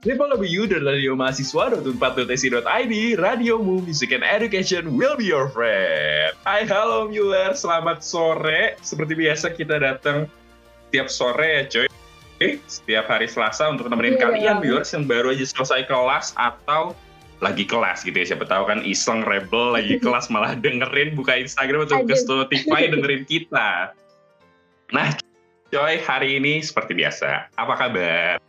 www dan radio mahasiswa.4.si.id Radiomu, Music and Education will be your friend. Hai, halo Mueller, selamat sore. Seperti biasa kita datang tiap sore ya coy. Eh, setiap hari Selasa untuk nemenin Iya. kalian viewers yang baru aja selesai kelas atau lagi kelas gitu ya. Siapa tahu kan iseng rebel lagi kelas malah dengerin buka Instagram atau buka. Spotify dengerin kita. Nah, coy, hari ini seperti biasa. Apa kabar?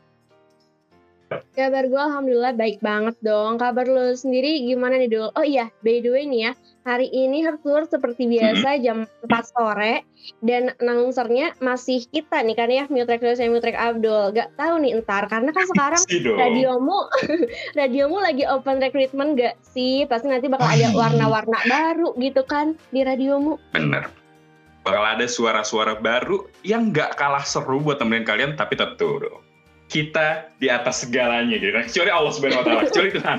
Kabar gue alhamdulillah baik banget dong. Kabar lu sendiri gimana nih Dul? Oh iya, by the way nih ya, hari ini Hertur seperti biasa jam 4 sore dan announcernya masih kita nih kan ya, Mutrek saya Mutrek Abdul. Gak tahu nih entar karena kan sekarang radiomu radiomu lagi open recruitment gak sih? Pasti nanti bakal ada warna-warna baru gitu kan di radiomu. Bener. Bakal ada suara-suara baru yang nggak kalah seru buat temenin kalian, tapi tentu dong. Kita di atas segalanya gitu kan. Kecuali Allah Subhanahu wa taala, kecuali Tuhan.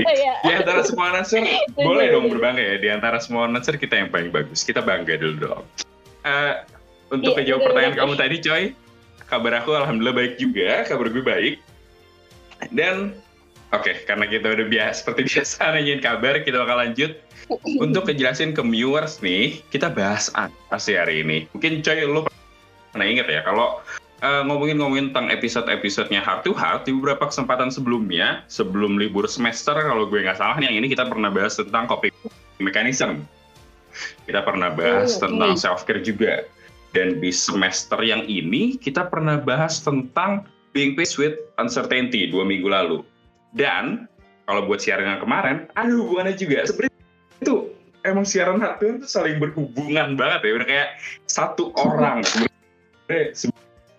Iya. di antara semua announcer, boleh dong berbangga ya. Di antara semua announcer kita yang paling bagus. Kita bangga dulu dong. Eh, untuk Iya, kejawab pertanyaan kamu tadi, coy. Kabar aku alhamdulillah baik juga. Kabar gue baik. Dan oke, karena kita udah biasa seperti biasa nanyain kabar, kita bakal lanjut untuk kejelasin ke viewers nih, kita bahas apa sih hari ini? Mungkin coy lu pernah inget ya kalau eh, ngomongin-ngomongin tentang episode-episodenya Heart to Heart di beberapa kesempatan sebelumnya, sebelum libur semester kalau gue nggak salah nih yang ini kita pernah bahas tentang coping mechanism. Kita pernah bahas Oh, tentang oke. self care juga. Dan di semester yang ini kita pernah bahas tentang being faced with uncertainty dua minggu lalu. Dan kalau buat siaran yang kemarin, ada hubungannya juga. Sebenarnya itu emang siaran hati itu saling berhubungan banget ya. Udah kayak satu orang. Sebenarnya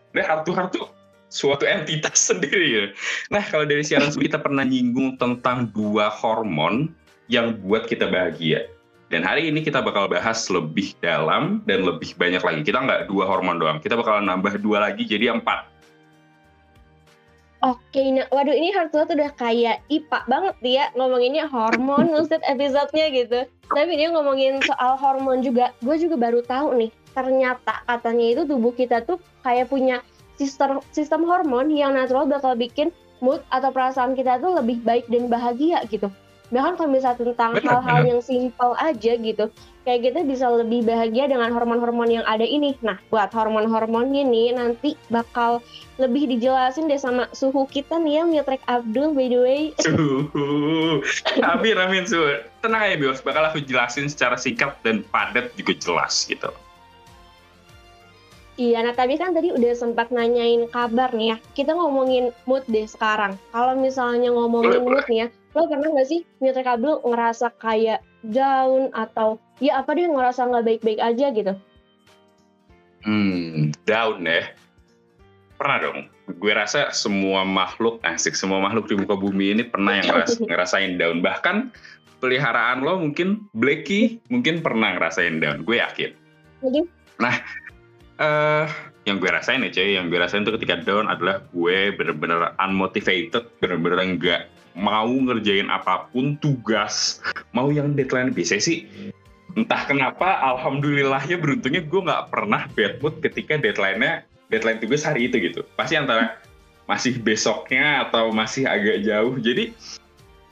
sebenarnya hartu hartu suatu entitas sendiri ya. Nah kalau dari siaran kita pernah nyinggung tentang dua hormon yang buat kita bahagia. Dan hari ini kita bakal bahas lebih dalam dan lebih banyak lagi. Kita nggak dua hormon doang, kita bakal nambah dua lagi jadi empat. Oke, nah waduh ini Hartua tuh udah kayak IPA banget dia ngomonginnya hormon Ustadz episode-nya gitu. Tapi dia ngomongin soal hormon juga, gue juga baru tahu nih, ternyata katanya itu tubuh kita tuh kayak punya sistem sistem hormon yang natural bakal bikin mood atau perasaan kita tuh lebih baik dan bahagia gitu. Bahkan kalau misalnya tentang hal-hal yang simpel aja gitu, kayak kita bisa lebih bahagia dengan hormon-hormon yang ada ini. Nah, buat hormon-hormonnya nih nanti bakal lebih dijelasin deh sama suhu kita nih ya Miotrek Abdul by the way Suhu. Amin, amin, Su. Tenang aja, Bios. Bakal aku jelasin secara singkat dan padat juga jelas gitu. Iya nah tadi kan tadi udah sempat nanyain kabar nih ya kita ngomongin mood deh sekarang kalau misalnya ngomongin mood nih ya lo pernah nggak sih Miotrek Abdul ngerasa kayak down atau ya apa dia ngerasa nggak baik-baik aja gitu Hmm, down ya. Pernah dong. Gue rasa semua makhluk, asik, semua makhluk di muka bumi ini pernah yang ngeras- ngerasain down. Bahkan peliharaan lo mungkin, Blacky mungkin pernah ngerasain down. Gue yakin. jadi eh yang gue rasain ya cuy, yang gue rasain tuh ketika down adalah gue bener-bener unmotivated, bener-bener nggak mau ngerjain apa pun tugas, mau yang deadline biasa sih. Entah kenapa, alhamdulillahnya beruntungnya gue nggak pernah bad mood ketika deadline-nya deadline tugas hari itu gitu. Pasti antara masih besoknya atau masih agak jauh. Jadi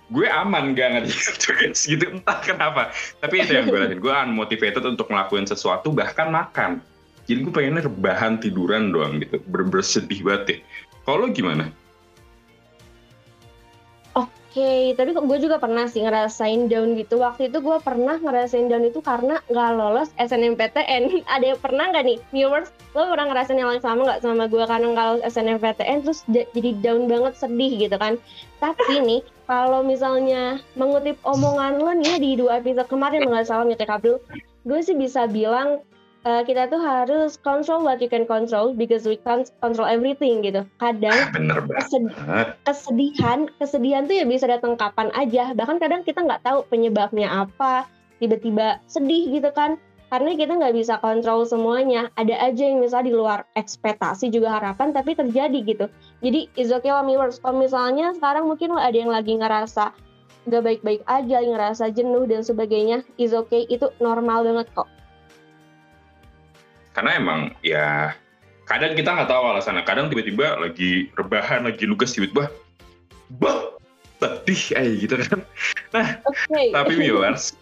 gue aman gak ngerjain tugas gitu entah kenapa. Tapi itu yang gue rasain. Gue unmotivated untuk ngelakuin sesuatu bahkan makan jadi gue pengennya rebahan tiduran doang gitu bener-bener sedih banget deh kalau gimana Oke, tapi gue juga pernah sih ngerasain down gitu. Waktu itu gue pernah ngerasain down itu karena nggak lolos SNMPTN. Ada yang pernah nggak nih, viewers? Lo pernah ngerasain yang sama nggak sama gue karena nggak lolos SNMPTN terus jadi down banget sedih gitu kan? Tapi nih, kalau misalnya mengutip omongan lo nih ya di dua episode kemarin nggak salah Mute Abdul, gue sih bisa bilang eh, kita tuh harus control what you can control because we can't control everything gitu. Kadang bener banget. kesed- kesedihan kesedihan tuh ya bisa datang kapan aja. Bahkan kadang kita nggak tahu penyebabnya apa. Tiba-tiba sedih gitu kan. Karena kita nggak bisa kontrol semuanya. Ada aja yang misalnya di luar ekspektasi juga harapan tapi terjadi gitu. Jadi is okay lah viewers kalau misalnya sekarang mungkin lo ada yang lagi ngerasa nggak baik-baik aja ngerasa jenuh dan sebagainya is okay. Itu normal banget kok karena emang ya kadang kita nggak tahu alasannya kadang tiba-tiba lagi rebahan lagi nugas tiba-tiba bah, sedih aja gitu kan. Nah, okay. tapi viewers,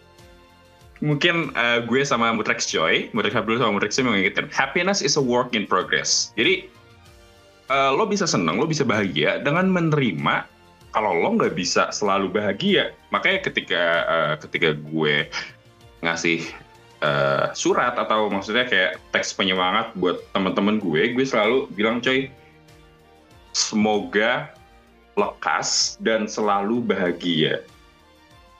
mungkin uh, gue sama Mutrex Joy, Mutrex Abdul sama Mutrex Joy mengingatkan, happiness is a work in progress. Jadi, uh, lo bisa seneng, lo bisa bahagia dengan menerima kalau lo nggak bisa selalu bahagia. Makanya ketika uh, ketika gue ngasih uh, surat atau maksudnya kayak teks penyemangat buat teman-teman gue, gue selalu bilang coy, semoga lekas dan selalu bahagia.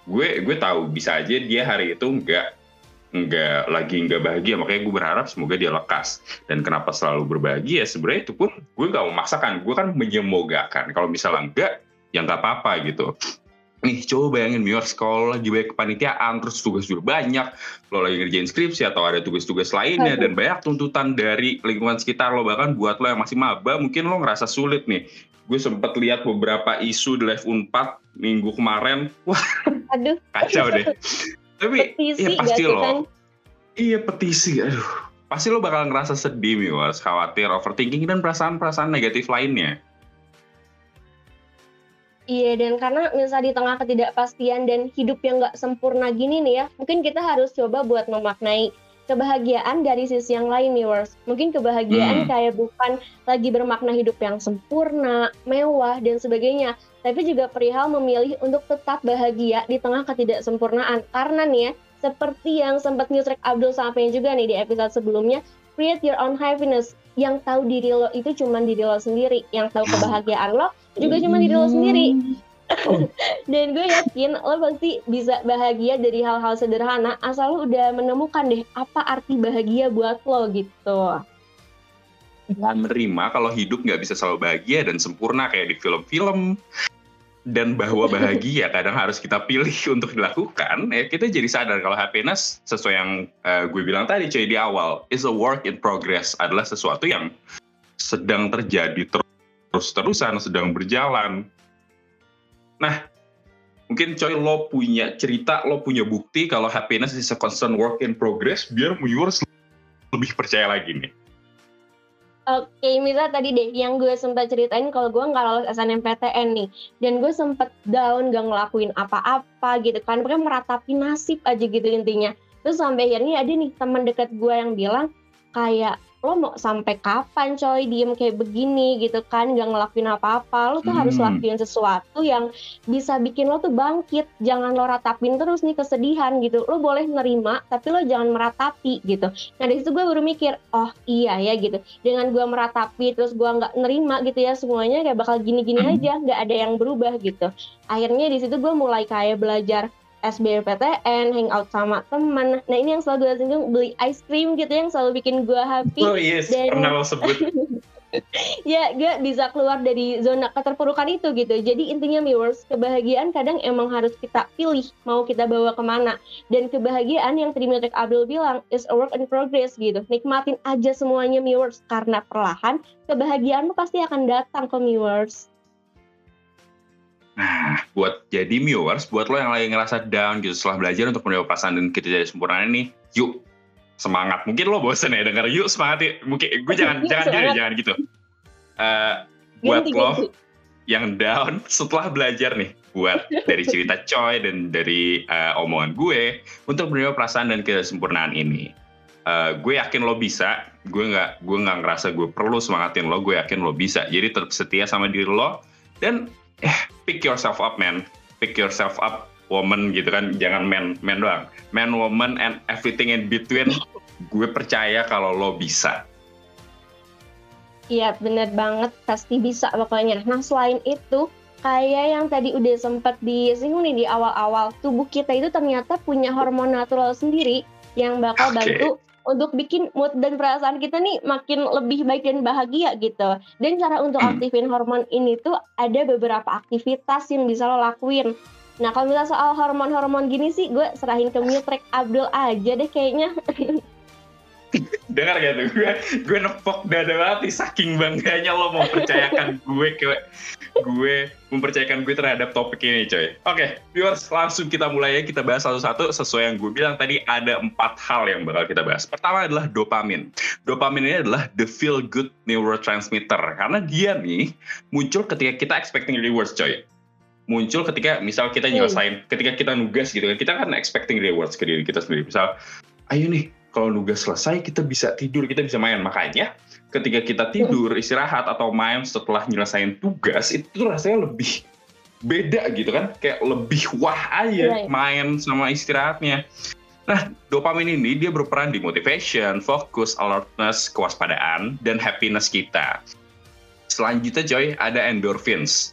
Gue gue tahu bisa aja dia hari itu nggak nggak lagi nggak bahagia. Makanya gue berharap semoga dia lekas. Dan kenapa selalu berbahagia? Sebenarnya itu pun gue nggak memaksakan. Gue kan menyemogakan. Kalau misalnya enggak ya nggak apa-apa gitu nih coba bayangin Mior kalau lagi banyak kepanitiaan terus tugas juga banyak. Lo lagi ngerjain skripsi atau ada tugas-tugas lainnya dan banyak tuntutan dari lingkungan sekitar lo. Bahkan buat lo yang masih maba mungkin lo ngerasa sulit nih. Gue sempat lihat beberapa isu di Live Unpad minggu kemarin. Wah aduh. kacau deh. Tapi petisi ya pasti lo. Kan? iya petisi aduh. Pasti lo bakal ngerasa sedih Miwas khawatir overthinking dan perasaan-perasaan negatif lainnya Iya, dan karena misalnya di tengah ketidakpastian dan hidup yang nggak sempurna gini nih ya, mungkin kita harus coba buat memaknai kebahagiaan dari sisi yang lain nih, Wars. Mungkin kebahagiaan hmm. kayak bukan lagi bermakna hidup yang sempurna, mewah, dan sebagainya, tapi juga perihal memilih untuk tetap bahagia di tengah ketidaksempurnaan. Karena nih ya, seperti yang sempat Newsrek Abdul sampaikan juga nih di episode sebelumnya, create your own happiness. Yang tahu diri lo itu cuma diri lo sendiri. Yang tahu kebahagiaan lo juga cuma diri lo sendiri. Dan gue yakin lo pasti bisa bahagia dari hal-hal sederhana asal lo udah menemukan deh apa arti bahagia buat lo gitu. Dan menerima kalau hidup nggak bisa selalu bahagia dan sempurna kayak di film-film dan bahwa bahagia kadang harus kita pilih untuk dilakukan, ya kita jadi sadar kalau happiness sesuai yang uh, gue bilang tadi cuy di awal, is a work in progress adalah sesuatu yang sedang terjadi terus-terusan, sedang berjalan. Nah, mungkin coy lo punya cerita, lo punya bukti kalau happiness is a constant work in progress, biar viewers lebih percaya lagi nih. Oke, misalnya tadi deh yang gue sempat ceritain kalau gue nggak lolos SNMPTN nih, dan gue sempet down gak ngelakuin apa-apa gitu kan, pokoknya meratapi nasib aja gitu intinya. Terus sampai akhirnya ada nih teman dekat gue yang bilang kayak lo mau sampai kapan coy? Diem kayak begini gitu kan gak ngelakuin apa-apa. Lo tuh hmm. harus lakuin sesuatu yang bisa bikin lo tuh bangkit. Jangan lo ratapin terus nih kesedihan gitu. Lo boleh nerima tapi lo jangan meratapi gitu. Nah dari situ gue baru mikir oh iya ya gitu. Dengan gue meratapi terus gue nggak nerima gitu ya semuanya kayak bakal gini-gini hmm. aja. Nggak ada yang berubah gitu. Akhirnya di situ gue mulai kayak belajar SBMPTN, hangout sama teman. Nah ini yang selalu gue singgung beli ice cream gitu yang selalu bikin gue happy. Oh yes, dan... pernah lo sebut. ya gue bisa keluar dari zona keterpurukan itu gitu jadi intinya viewers kebahagiaan kadang emang harus kita pilih mau kita bawa ke mana dan kebahagiaan yang tadi Miltek Abdul bilang is a work in progress gitu nikmatin aja semuanya viewers karena perlahan kebahagiaan pasti akan datang ke viewers Nah, buat jadi viewers, buat lo yang lagi ngerasa down gitu setelah belajar untuk menerima perasaan dan kita jadi sempurna ini, yuk semangat. Mungkin lo bosen ya denger yuk semangat ya. Mungkin gue jangan jangan gitu, jangan gitu. Uh, buat ganti, lo ganti. yang down setelah belajar nih, buat dari cerita Coy dan dari uh, omongan gue untuk menerima perasaan dan kesempurnaan ini. Uh, gue yakin lo bisa. Gue nggak gue nggak ngerasa gue perlu semangatin lo. Gue yakin lo bisa. Jadi tetap setia sama diri lo dan eh pick yourself up man. Pick yourself up woman gitu kan. Jangan man man doang. Man woman and everything in between gue percaya kalau lo bisa. Iya bener banget. Pasti bisa pokoknya. Nah selain itu kayak yang tadi udah sempat disinggung nih di awal-awal tubuh kita itu ternyata punya hormon natural sendiri yang bakal okay. bantu untuk bikin mood dan perasaan kita nih makin lebih baik dan bahagia gitu. Dan cara untuk hmm. aktifin hormon ini tuh ada beberapa aktivitas yang bisa lo lakuin. Nah kalau misalnya soal hormon-hormon gini sih gue serahin ke Mutrek Abdul aja deh kayaknya. dengar gak tuh? Gue gue nepok dada banget saking bangganya lo mau percayakan gue ke gue mempercayakan gue terhadap topik ini coy. Oke okay, viewers langsung kita mulai ya. Kita bahas satu-satu sesuai yang gue bilang tadi ada empat hal yang bakal kita bahas. Pertama adalah dopamin. Dopamin ini adalah the feel good neurotransmitter. Karena dia nih muncul ketika kita expecting rewards coy. Muncul ketika misal kita Hmm. nyelesain, ketika kita nugas gitu kan, kita kan expecting rewards ke diri kita sendiri. Misal, ayo nih, kalau nugas selesai kita bisa tidur, kita bisa main. Makanya ketika kita tidur, istirahat atau main setelah nyelesain tugas itu tuh rasanya lebih beda gitu kan, kayak lebih wah aja Right. main sama istirahatnya. Nah, dopamin ini dia berperan di motivation, fokus, alertness, kewaspadaan, dan happiness kita. Selanjutnya coy, ada endorphins.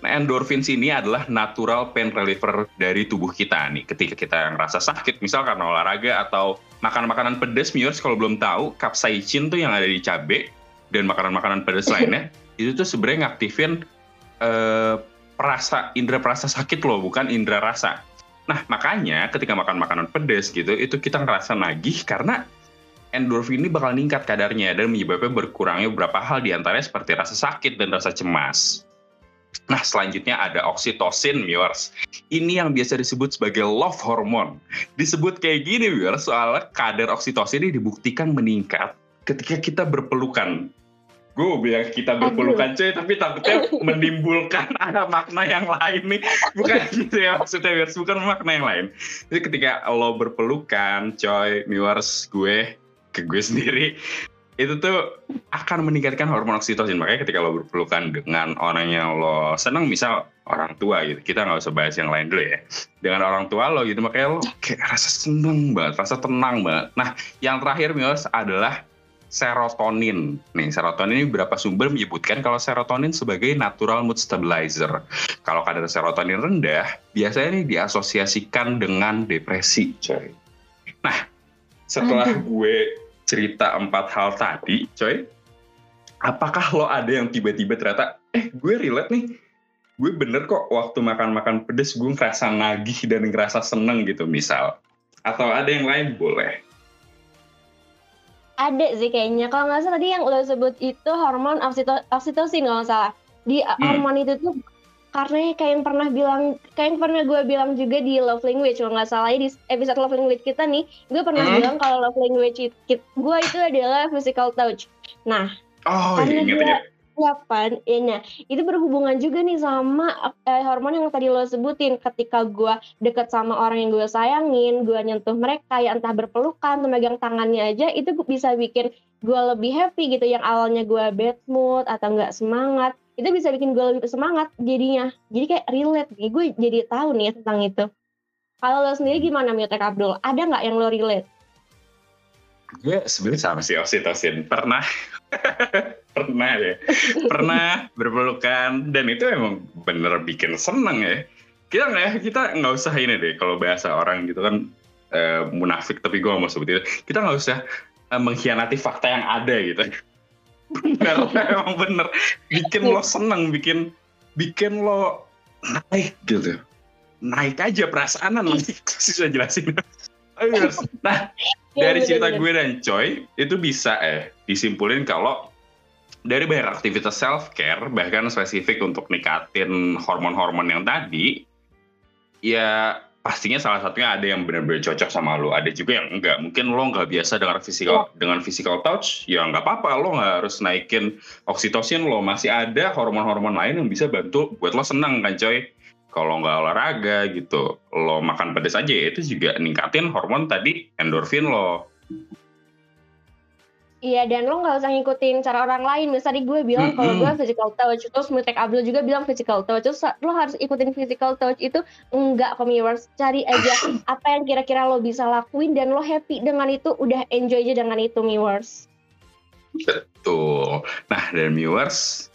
Nah, endorphins ini adalah natural pain reliever dari tubuh kita nih. Ketika kita ngerasa sakit, misal karena olahraga atau makan makanan pedas, viewers kalau belum tahu, capsaicin tuh yang ada di cabe dan makanan-makanan pedas lainnya, itu tuh sebenarnya ngaktifin eh, perasa, indera perasa sakit loh, bukan indera rasa. Nah, makanya ketika makan makanan pedas gitu, itu kita ngerasa nagih karena endorfin ini bakal ningkat kadarnya dan menyebabkan berkurangnya beberapa hal di antaranya seperti rasa sakit dan rasa cemas. Nah, selanjutnya ada oksitosin, viewers. Ini yang biasa disebut sebagai love hormone. Disebut kayak gini, viewers, soalnya kadar oksitosin ini dibuktikan meningkat ketika kita berpelukan. Gue bilang kita berpelukan, coy, tapi takutnya menimbulkan ada makna yang lain nih. Bukan gitu ya maksudnya, viewers. Bukan makna yang lain. Jadi ketika lo berpelukan, coy, viewers, gue, ke gue sendiri, itu tuh akan meningkatkan hormon oksitosin. Makanya ketika lo berpelukan dengan orang yang lo seneng, misal orang tua gitu, kita nggak usah bahas yang lain dulu ya. Dengan orang tua lo gitu, makanya lo kayak rasa seneng banget, rasa tenang banget. Nah, yang terakhir Mios adalah serotonin. Nih, serotonin ini beberapa sumber menyebutkan kalau serotonin sebagai natural mood stabilizer. Kalau kadar serotonin rendah, biasanya ini diasosiasikan dengan depresi, coy. Nah, setelah gue cerita empat hal tadi, coy, apakah lo ada yang tiba-tiba ternyata, eh gue relate nih, gue bener kok waktu makan-makan pedes gue ngerasa nagih dan ngerasa seneng gitu misal. Atau ada yang lain boleh. Ada sih kayaknya. Kalau nggak salah tadi yang lo sebut itu hormon oksito- oksitosin kalau nggak salah. Di Hmm. hormon itu tuh karena kayak yang pernah bilang, kayak yang pernah gue bilang juga di love language kalau nggak salah ya di episode love language kita nih, gue pernah Hmm. bilang kalau love language it- gue itu adalah physical touch. Nah, Oh, Karena dia- inget. Kapan? Ya, nah, itu berhubungan juga nih sama eh, hormon yang tadi lo sebutin. Ketika gue deket sama orang yang gue sayangin, gue nyentuh mereka, ya entah berpelukan, atau megang tangannya aja, itu bisa bikin gue lebih happy gitu. Yang awalnya gue bad mood atau nggak semangat, itu bisa bikin gue lebih semangat jadinya. Jadi kayak relate nih, gue jadi tahu nih tentang itu. Kalau lo sendiri gimana Miotek Abdul? Ada nggak yang lo relate? Gue sebenarnya sama sih oksitosin. Pernah, pernah ya, pernah berpelukan dan itu emang bener bikin seneng ya. Kita nggak ya, kita nggak usah ini deh kalau bahasa orang gitu kan eh, munafik tapi gue mau sebut itu. Kita nggak usah eh, mengkhianati fakta yang ada gitu. Bener, emang bener. Bikin lo seneng, bikin bikin lo naik gitu. Naik aja perasaan nanti susah jelasin. Ayo, Nah, Iya, dari cerita gue dan Coy itu bisa eh disimpulin kalau dari banyak aktivitas self care bahkan spesifik untuk nikatin hormon-hormon yang tadi ya pastinya salah satunya ada yang benar-benar cocok sama lo ada juga yang enggak. Mungkin lo nggak biasa dengan physical dengan physical touch ya nggak apa-apa. Lo nggak harus naikin oksitosin lo. Masih ada hormon-hormon lain yang bisa bantu buat lo senang kan coy? Kalau nggak olahraga gitu lo makan pedas aja ya itu juga ningkatin hormon tadi endorfin lo Iya dan lo nggak usah ngikutin cara orang lain. Misalnya gue bilang kalau gue physical touch, terus Mutek Abdul juga bilang physical touch. Terus lo harus ikutin physical touch itu enggak viewers. Cari aja apa yang kira-kira lo bisa lakuin dan lo happy dengan itu. Udah enjoy aja dengan itu viewers. Betul. Nah, dan viewers,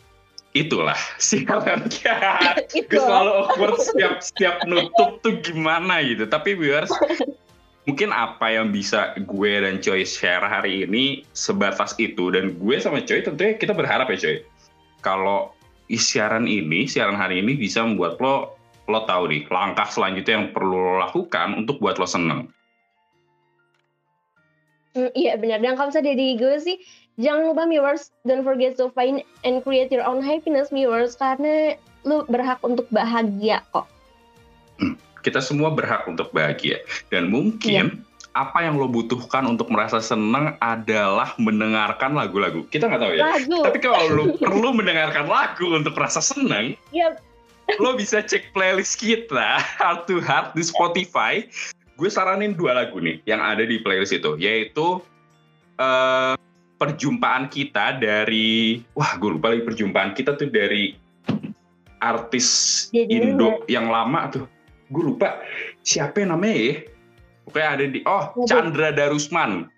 itulah siaran. Gue selalu awkward setiap setiap nutup tuh gimana gitu. Tapi viewers, mungkin apa yang bisa gue dan Coy share hari ini sebatas itu. Dan gue sama Coy tentunya kita berharap ya Coy. Kalau siaran ini, siaran hari ini bisa membuat lo lo tahu nih langkah selanjutnya yang perlu lo lakukan untuk buat lo seneng. Hmm, iya benar. Dan kalau misalnya dari gue sih, jangan lupa viewers, don't forget to find and create your own happiness viewers. Karena lo berhak untuk bahagia kok. Kita semua berhak untuk bahagia dan mungkin apa yang lo butuhkan untuk merasa senang adalah mendengarkan lagu-lagu kita nggak tahu ya Lagu. tapi kalau lo perlu mendengarkan lagu untuk merasa senang Iya, lo bisa cek playlist kita Heart to Heart di Spotify. Gue saranin dua lagu nih yang ada di playlist itu, yaitu uh, perjumpaan kita dari wah gue lupa lagi perjumpaan kita tuh dari artis Jadi Indo ya. yang lama tuh. Gue lupa siapa namanya ya. Oke ada di oh Chandra Darusman.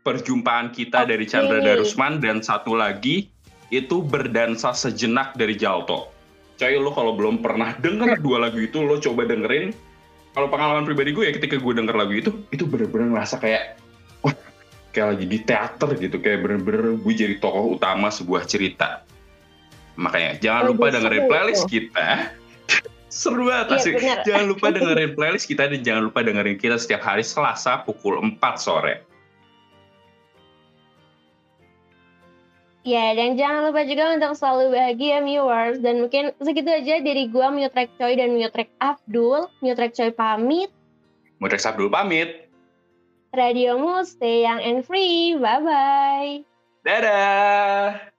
Perjumpaan kita okay. dari Chandra Darusman dan satu lagi itu berdansa sejenak dari Jalto. Coy lo kalau belum pernah denger dua lagu itu lo coba dengerin. Kalau pengalaman pribadi gue ya ketika gue denger lagu itu itu bener-bener ngerasa kayak wah kayak lagi di teater gitu kayak bener-bener gue jadi tokoh utama sebuah cerita. Makanya jangan lupa dengerin playlist kita. Seru banget iya, sih. Jangan lupa dengerin playlist kita dan jangan lupa dengerin kita setiap hari Selasa pukul 4 sore. Ya, dan jangan lupa juga untuk selalu bahagia viewers. Dan mungkin segitu aja dari gua Mutrek Choi dan Mutrek Abdul. Mutrek Choi pamit. Mutrek Abdul pamit. Radiomu stay young and free. Bye-bye. Dadah.